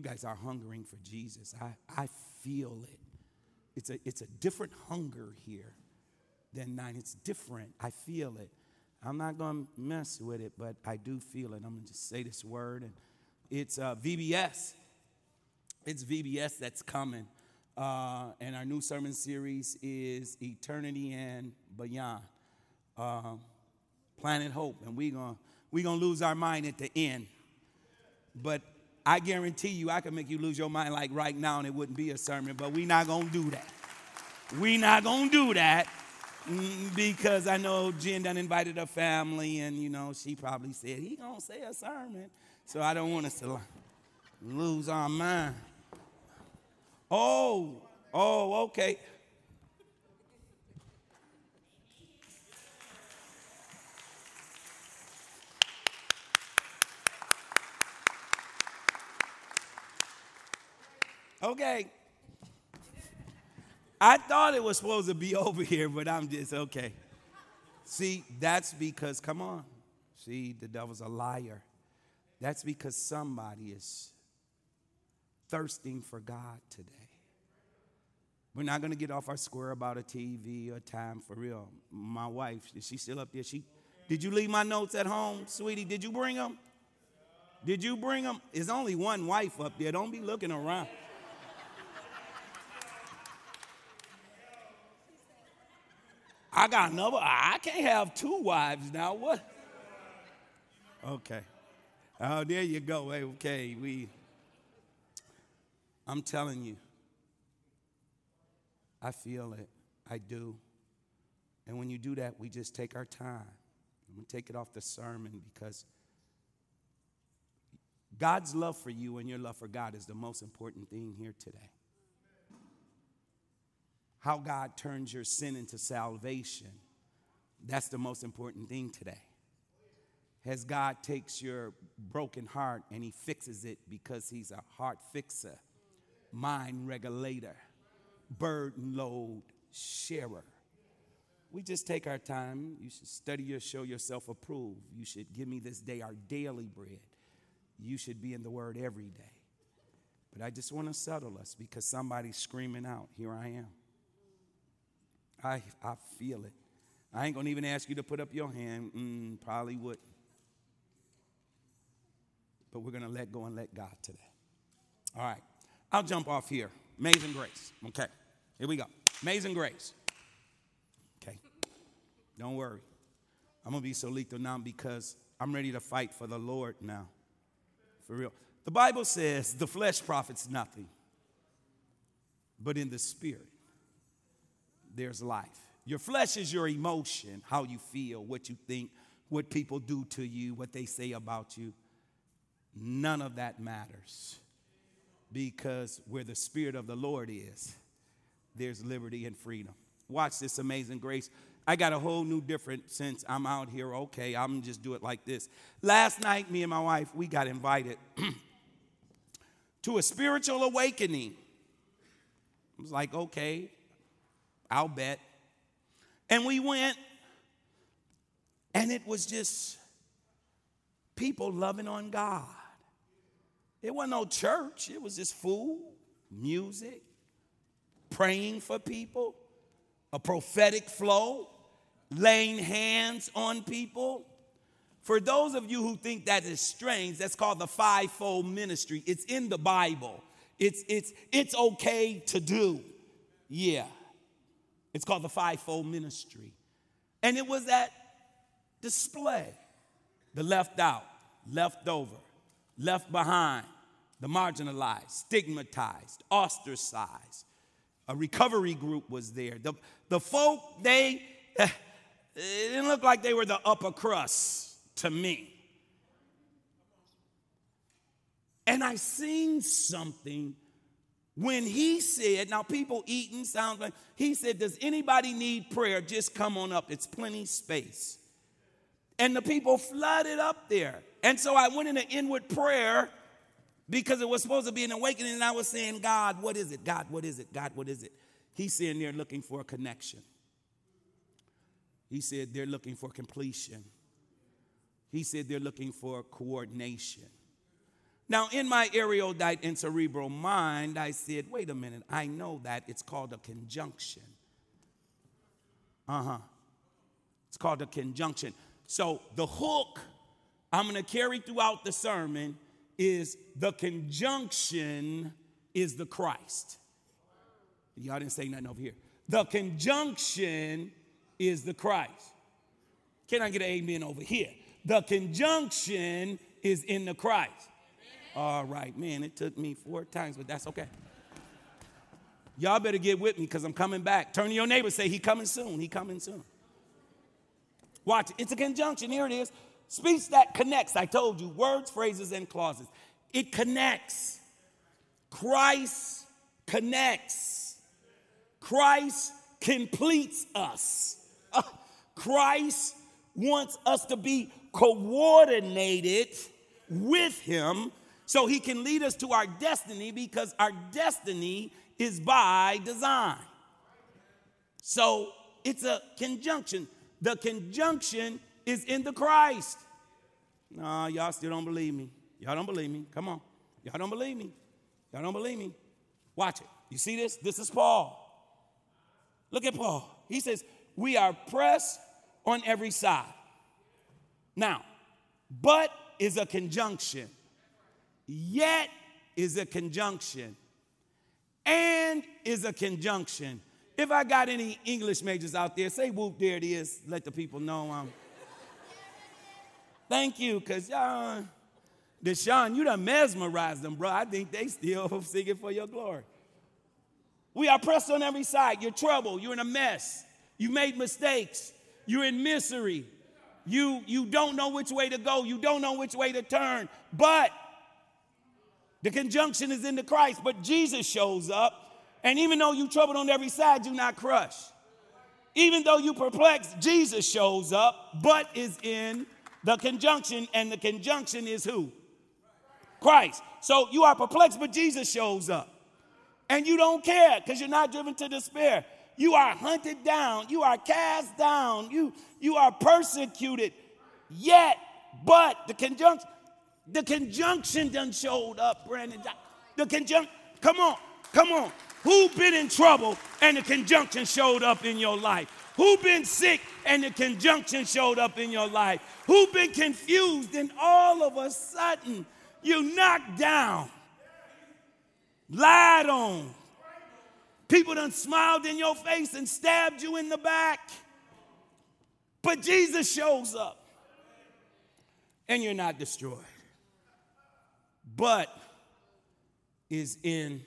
You guys are hungering for Jesus. I, I feel it. It's a, it's a different hunger here than nine. It's different. I feel it. I'm not going to mess with it, but I do feel it. I'm going to just say this word. And it's uh, VBS. It's VBS that's coming. Uh, and our new sermon series is Eternity and Beyond. Uh, Planet Hope. And we're going we gonna lose our mind at the end. But I guarantee you, I can make you lose your mind like right now and it wouldn't be a sermon, but we're not going to do that. We're not going to do that mm, because I know Jen done invited her family and, you know, she probably said, he going to say a sermon. So I don't want us to lose our mind. Oh, oh, okay. Okay. I thought it was supposed to be over here, but I'm just okay. See, that's because, come on. See, the devil's a liar. That's because somebody is thirsting for God today. We're not going to get off our square about a TV or time for real. My wife, is she still up there? She, did you leave my notes at home, sweetie? Did you bring them? Did you bring them? There's only one wife up there. Don't be looking around. I got another. I can't have two wives now. What? Okay. Oh, there you go. Okay, we. I'm telling you. I feel it. I do. And when you do that, we just take our time. I'm going to take it off the sermon because God's love for you and your love for God is the most important thing here today how God turns your sin into salvation. That's the most important thing today. As God takes your broken heart and He fixes it because He's a heart fixer, mind regulator, burden load sharer. We just take our time. You should study your show yourself approved. You should give me this day our daily bread. You should be in the Word every day. But I just want to settle us because somebody's screaming out, Here I am. I, I feel it. I ain't going to even ask you to put up your hand. Mm, probably would. But we're going to let go and let God today. All right. I'll jump off here. Amazing grace. Okay. Here we go. Amazing grace. Okay. Don't worry. I'm going to be so lethal now because I'm ready to fight for the Lord now. For real. The Bible says the flesh profits nothing, but in the spirit there's life. Your flesh is your emotion, how you feel, what you think, what people do to you, what they say about you. None of that matters because where the Spirit of the Lord is, there's liberty and freedom. Watch this amazing grace. I got a whole new different since I'm out here. Okay, I'm just do it like this. Last night, me and my wife, we got invited to a spiritual awakening. I was like, okay, I'll bet. And we went, and it was just people loving on God. It wasn't no church, it was just food, music, praying for people, a prophetic flow, laying hands on people. For those of you who think that is strange, that's called the fivefold ministry. It's in the Bible. It's, it's, it's okay to do. Yeah. It's called the fivefold ministry. And it was that display the left out, left over, left behind, the marginalized, stigmatized, ostracized. A recovery group was there. The, the folk, they, eh, it didn't look like they were the upper crust to me. And I seen something when he said, now people eating sounds like, he said, Does anybody need prayer? Just come on up. It's plenty space. And the people flooded up there. And so I went into inward prayer because it was supposed to be an awakening. And I was saying, God, what is it? God, what is it? God, what is it? He's sitting there looking for a connection. He said they're looking for completion. He said they're looking for coordination. Now, in my erudite and cerebral mind, I said, wait a minute, I know that. It's called a conjunction. Uh huh. It's called a conjunction. So, the hook I'm going to carry throughout the sermon is the conjunction is the Christ. Y'all didn't say nothing over here. The conjunction is the Christ. Can I get an amen over here? The conjunction is in the Christ. All right, man, it took me four times, but that's okay. Y'all better get with me because I'm coming back. Turn to your neighbor, say, He coming soon. He coming soon. Watch it. It's a conjunction. Here it is. Speech that connects. I told you, words, phrases, and clauses. It connects. Christ connects. Christ completes us. Uh, Christ wants us to be coordinated with Him so he can lead us to our destiny because our destiny is by design. So it's a conjunction. The conjunction is in the Christ. No, y'all still don't believe me. Y'all don't believe me. Come on. Y'all don't believe me. Y'all don't believe me. Watch it. You see this? This is Paul. Look at Paul. He says, We are pressed on every side. Now, but is a conjunction. Yet is a conjunction. And is a conjunction. If I got any English majors out there, say whoop, there it is. Let the people know I'm. Thank you, because y'all, Deshaun, you done mesmerized them, bro. I think they still singing for your glory. We are pressed on every side. You're troubled. You're in a mess. You made mistakes. You're in misery. You, you don't know which way to go. You don't know which way to turn. But the conjunction is in the Christ, but Jesus shows up, and even though you troubled on every side, you're not crushed. Even though you perplexed, Jesus shows up, but is in the conjunction, and the conjunction is who? Christ. So you are perplexed, but Jesus shows up. And you don't care because you're not driven to despair. You are hunted down, you are cast down, you, you are persecuted, yet, but the conjunction, the conjunction done showed up, Brandon. The conjunction, come on, come on. Who been in trouble and the conjunction showed up in your life? Who been sick and the conjunction showed up in your life? Who been confused and all of a sudden you knocked down, lied on. People done smiled in your face and stabbed you in the back. But Jesus shows up and you're not destroyed but is in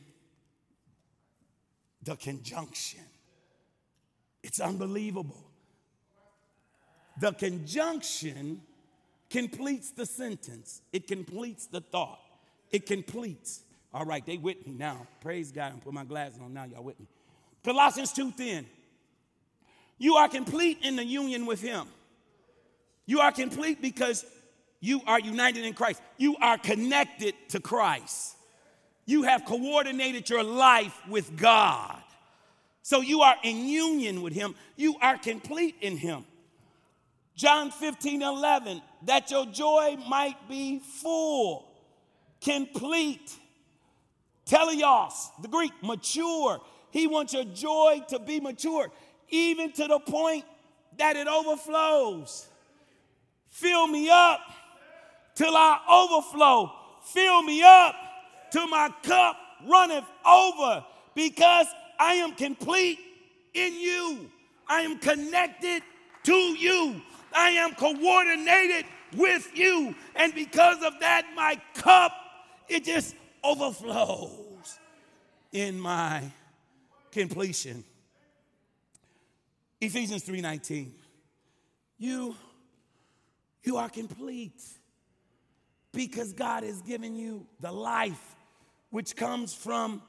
the conjunction. It's unbelievable. The conjunction completes the sentence, it completes the thought, it completes. All right, they with me now. Praise God. I'm put my glasses on now. Y'all with me. Colossians 2:10. You are complete in the union with him. You are complete because you are united in Christ. You are connected to Christ. You have coordinated your life with God. So you are in union with Him. You are complete in Him. John 15, 11, that your joy might be full, complete. Teleios, the Greek, mature. He wants your joy to be mature, even to the point that it overflows. Fill me up till I overflow. Fill me up till my cup runneth over because I am complete in you. I am connected to you. I am coordinated with you. And because of that, my cup, it just overflows in my completion. Ephesians 3:19. You you are complete because God has given you the life which comes from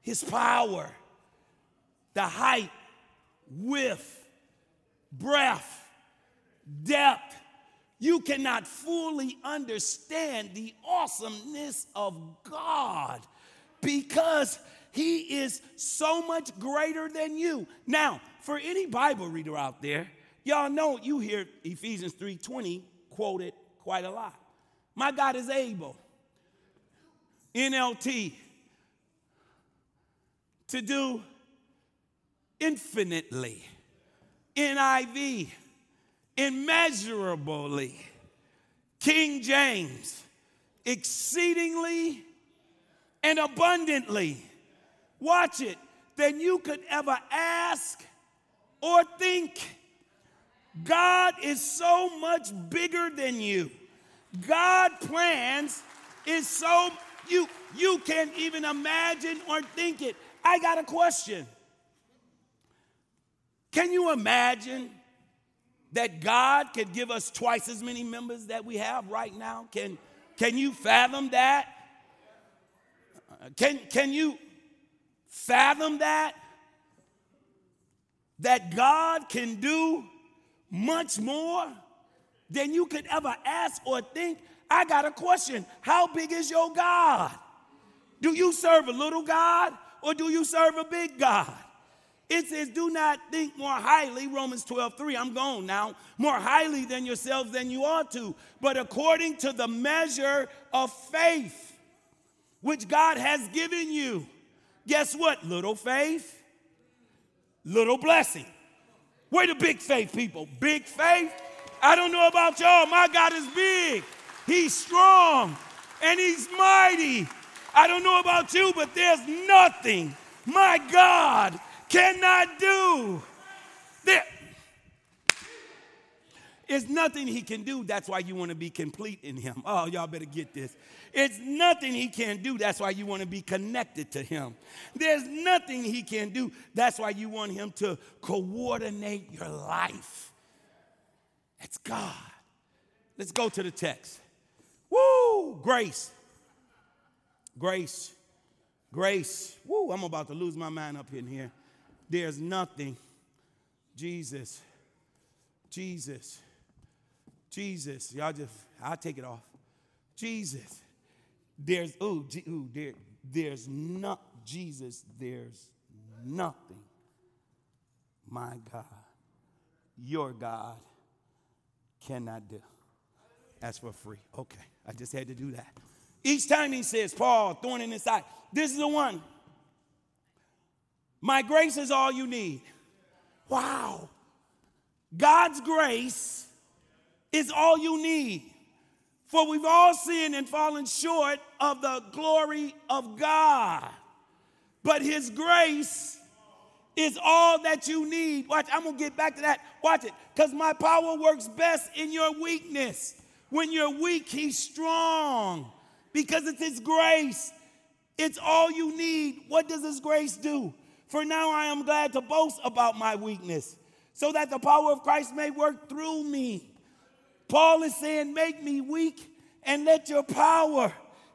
his power. The height, width, breadth, depth. You cannot fully understand the awesomeness of God because he is so much greater than you. Now, for any Bible reader out there, y'all know you hear Ephesians 3:20 quoted quite a lot. My God is able. NLT to do infinitely. NIV immeasurably. King James exceedingly and abundantly watch it, than you could ever ask or think. God is so much bigger than you. God plans is so you you can't even imagine or think it. I got a question. Can you imagine that God could give us twice as many members that we have right now? Can can you fathom that? Can can you fathom that? That God can do much more than you could ever ask or think. I got a question. How big is your God? Do you serve a little God or do you serve a big God? It says, do not think more highly, Romans 12, 3, I'm gone now, more highly than yourselves than you ought to, but according to the measure of faith which God has given you. Guess what? Little faith, little blessing. Where the big faith people? Big faith? I don't know about y'all. My God is big. He's strong and he's mighty. I don't know about you, but there's nothing my God cannot do. There is nothing he can do. That's why you want to be complete in him. Oh, y'all better get this. It's nothing he can't do. That's why you want to be connected to him. There's nothing he can do. That's why you want him to coordinate your life. It's God. Let's go to the text. Woo! Grace. Grace. Grace. Woo! I'm about to lose my mind up in here. There's nothing. Jesus. Jesus. Jesus. Y'all just, I'll take it off. Jesus there's, oh, ooh, there, there's not, Jesus, there's nothing my God, your God cannot do. That's for free. Okay, I just had to do that. Each time he says, Paul, thorn in his side, this is the one. My grace is all you need. Wow. God's grace is all you need. For we've all sinned and fallen short of the glory of God. But His grace is all that you need. Watch, I'm gonna get back to that. Watch it, because my power works best in your weakness. When you're weak, He's strong because it's His grace. It's all you need. What does His grace do? For now I am glad to boast about my weakness, so that the power of Christ may work through me. Paul is saying, Make me weak and let your power,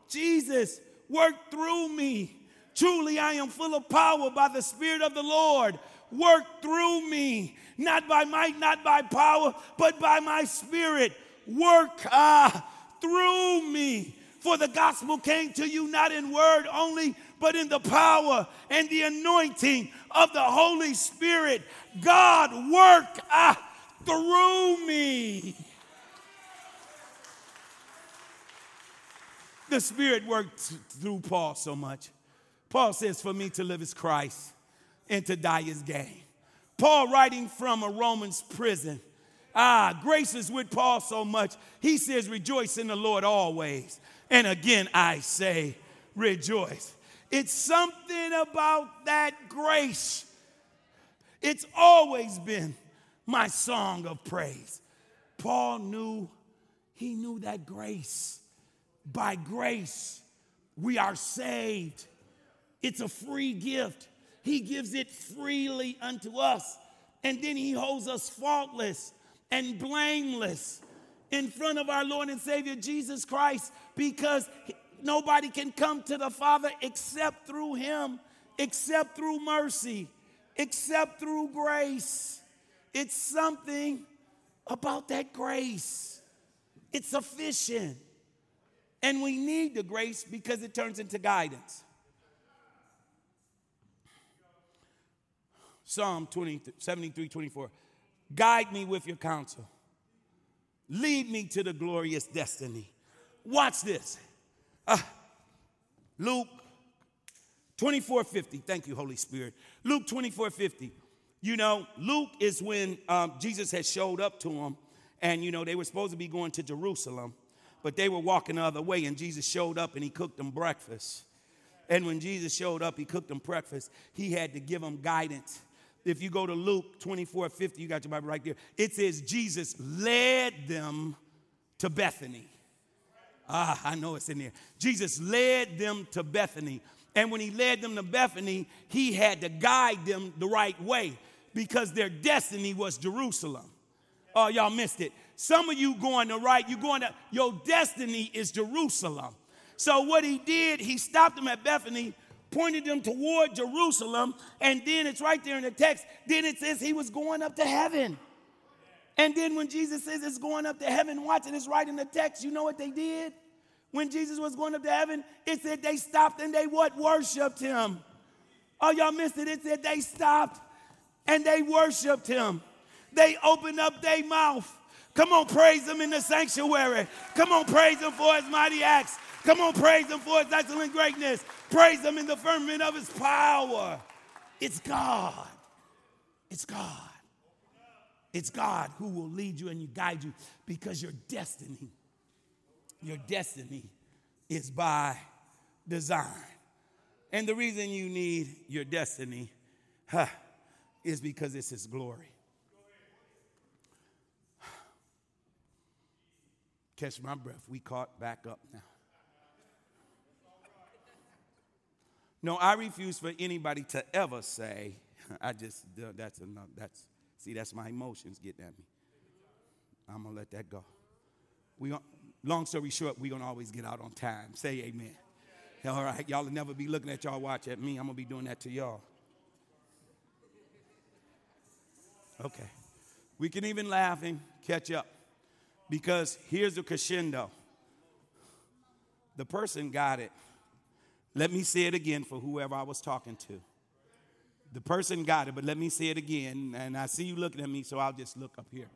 Jesus, work through me. Truly, I am full of power by the Spirit of the Lord. Work through me, not by might, not by power, but by my Spirit. Work uh, through me. For the gospel came to you not in word only, but in the power and the anointing of the Holy Spirit. God, work uh, through me. the Spirit worked through Paul so much. Paul says, For me to live is Christ and to die is gain. Paul, writing from a Roman's prison, ah, grace is with Paul so much. He says, Rejoice in the Lord always. And again, I say, Rejoice. It's something about that grace. It's always been my song of praise. Paul knew, he knew that grace by grace We are saved. It's a free gift. He gives it freely unto us. And then He holds us faultless and blameless in front of our Lord and Savior Jesus Christ because nobody can come to the Father except through Him, except through mercy, except through grace. It's something about that grace, it's sufficient. And we need the grace because it turns into guidance. Psalm 20, 73 24. Guide me with your counsel. Lead me to the glorious destiny. Watch this. Uh, Luke 24 50. Thank you, Holy Spirit. Luke 24 50. You know, Luke is when um, Jesus had showed up to him, and you know, they were supposed to be going to Jerusalem, but they were walking the other way, and Jesus showed up and he cooked them breakfast. And when Jesus showed up, he cooked them breakfast. He had to give them guidance if you go to Luke 24 50, you got your Bible right there. It says Jesus led them to Bethany. Ah, I know it's in there. Jesus led them to Bethany. And when he led them to Bethany, he had to guide them the right way because their destiny was Jerusalem. Oh, y'all missed it. Some of you going the right, you going to, your destiny is Jerusalem. So what he did, he stopped them at Bethany pointed them toward Jerusalem. And then it's right there in the text. Then it says he was going up to heaven. And then when Jesus says it's going up to heaven, watch it, it's right in the text. You know what they did? When Jesus was going up to heaven, it said they stopped and they what? Worshiped him. Oh, y'all missed it. It said they stopped and they worshiped him. They opened up their mouth. Come on, praise him in the sanctuary. Come on, praise him for his mighty acts. Come on, praise him for his excellent greatness. Praise him in the firmament of his power. It's God. It's God. It's God who will lead you and you guide you because your destiny, your destiny is by design. And the reason you need your destiny huh, is because it's his glory. Catch my breath. We caught back up now. No, I refuse for anybody to ever say, I just, uh, that's enough. That's, see, that's my emotions getting at me. I'm going to let that go. We, long story short, we're going to always get out on time. Say amen. All right, y'all will never be looking at y'all watch at me. I'm going to be doing that to y'all. Okay. We can even laugh and catch up because here's the crescendo. The person got it. Let me say it again for whoever I was talking to. The person got it, but let me say it again. And I see you looking at me, so I'll just look up here.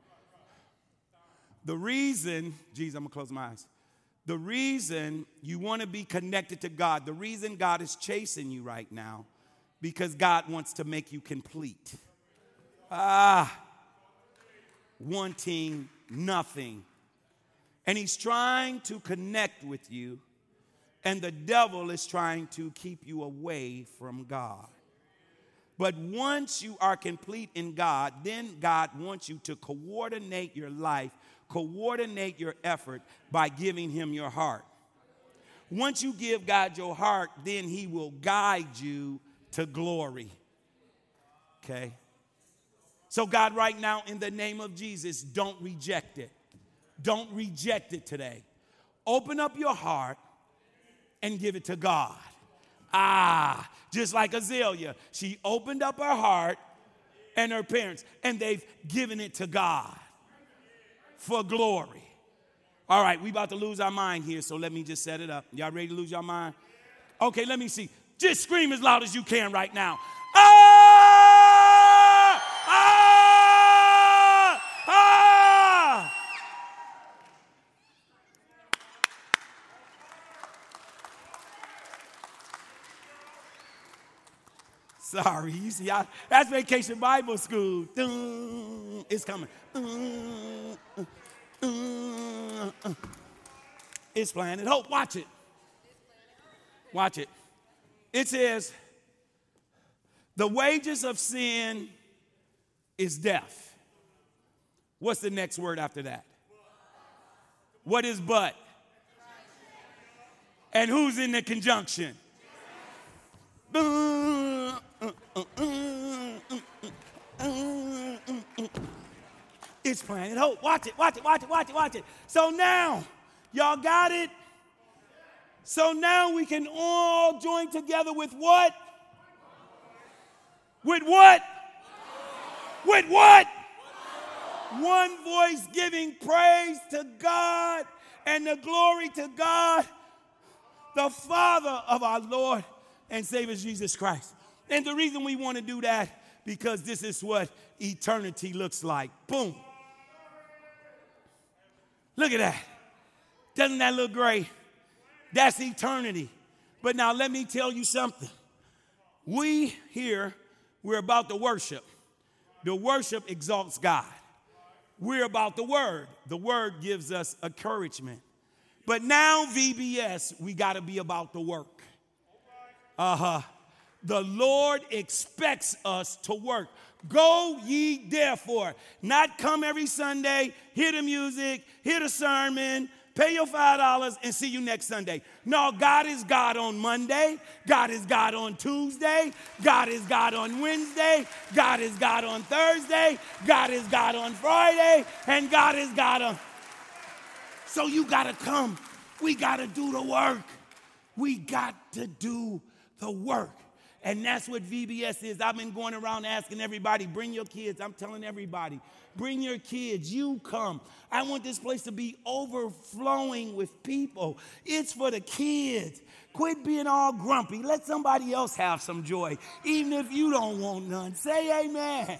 The reason, geez, I'm gonna close my eyes. The reason you wanna be connected to God, the reason God is chasing you right now, because God wants to make you complete. Ah, wanting nothing. And He's trying to connect with you and the devil is trying to keep you away from God. But once you are complete in God, then God wants you to coordinate your life, coordinate your effort by giving Him your heart. Once you give God your heart, then He will guide you to glory. Okay? So, God, right now, in the name of Jesus, don't reject it. Don't reject it today. Open up your heart and give it to God. Ah, just like Azalea, she opened up her heart and her parents, and they've given it to God for glory. All right, we about to lose our mind here, so let me just set it up. Y'all ready to lose your mind? Okay, let me see. Just scream as loud as you can right now. Ah! Ah! Ah! Sorry, you see, I, that's Vacation Bible School. It's coming. It's Planet Hope. Watch it. Watch it. It says, the wages of sin is death. What's the next word after that? What is but? And who's in the conjunction? It's Planet Hope. Watch it, watch it, watch it, watch it, watch it. So now, y'all got it? So now we can all join together with what? With what? With what? One voice giving praise to God and the glory to God, the Father of our Lord and Savior Jesus Christ. And the reason we want to do that, because this is what eternity looks like. Boom. Look at that. Doesn't that look great? That's eternity. But now let me tell you something. We here, we're about to worship. The worship exalts God. We're about the word. The word gives us encouragement. But now, VBS, we got to be about the work. Uh huh. The Lord expects us to work. Go ye therefore. Not come every Sunday, hear the music, hear the sermon, pay your $5 and see you next Sunday. No, God is God on Monday. God is God on Tuesday. God is God on Wednesday. God is God on Thursday. God is God on Friday. And God is God on. So you got to come. We got to do the work. We got to do the work. And that's what VBS is. I've been going around asking everybody, bring your kids. I'm telling everybody, bring your kids. You come. I want this place to be overflowing with people. It's for the kids. Quit being all grumpy. Let somebody else have some joy, even if you don't want none. Say amen.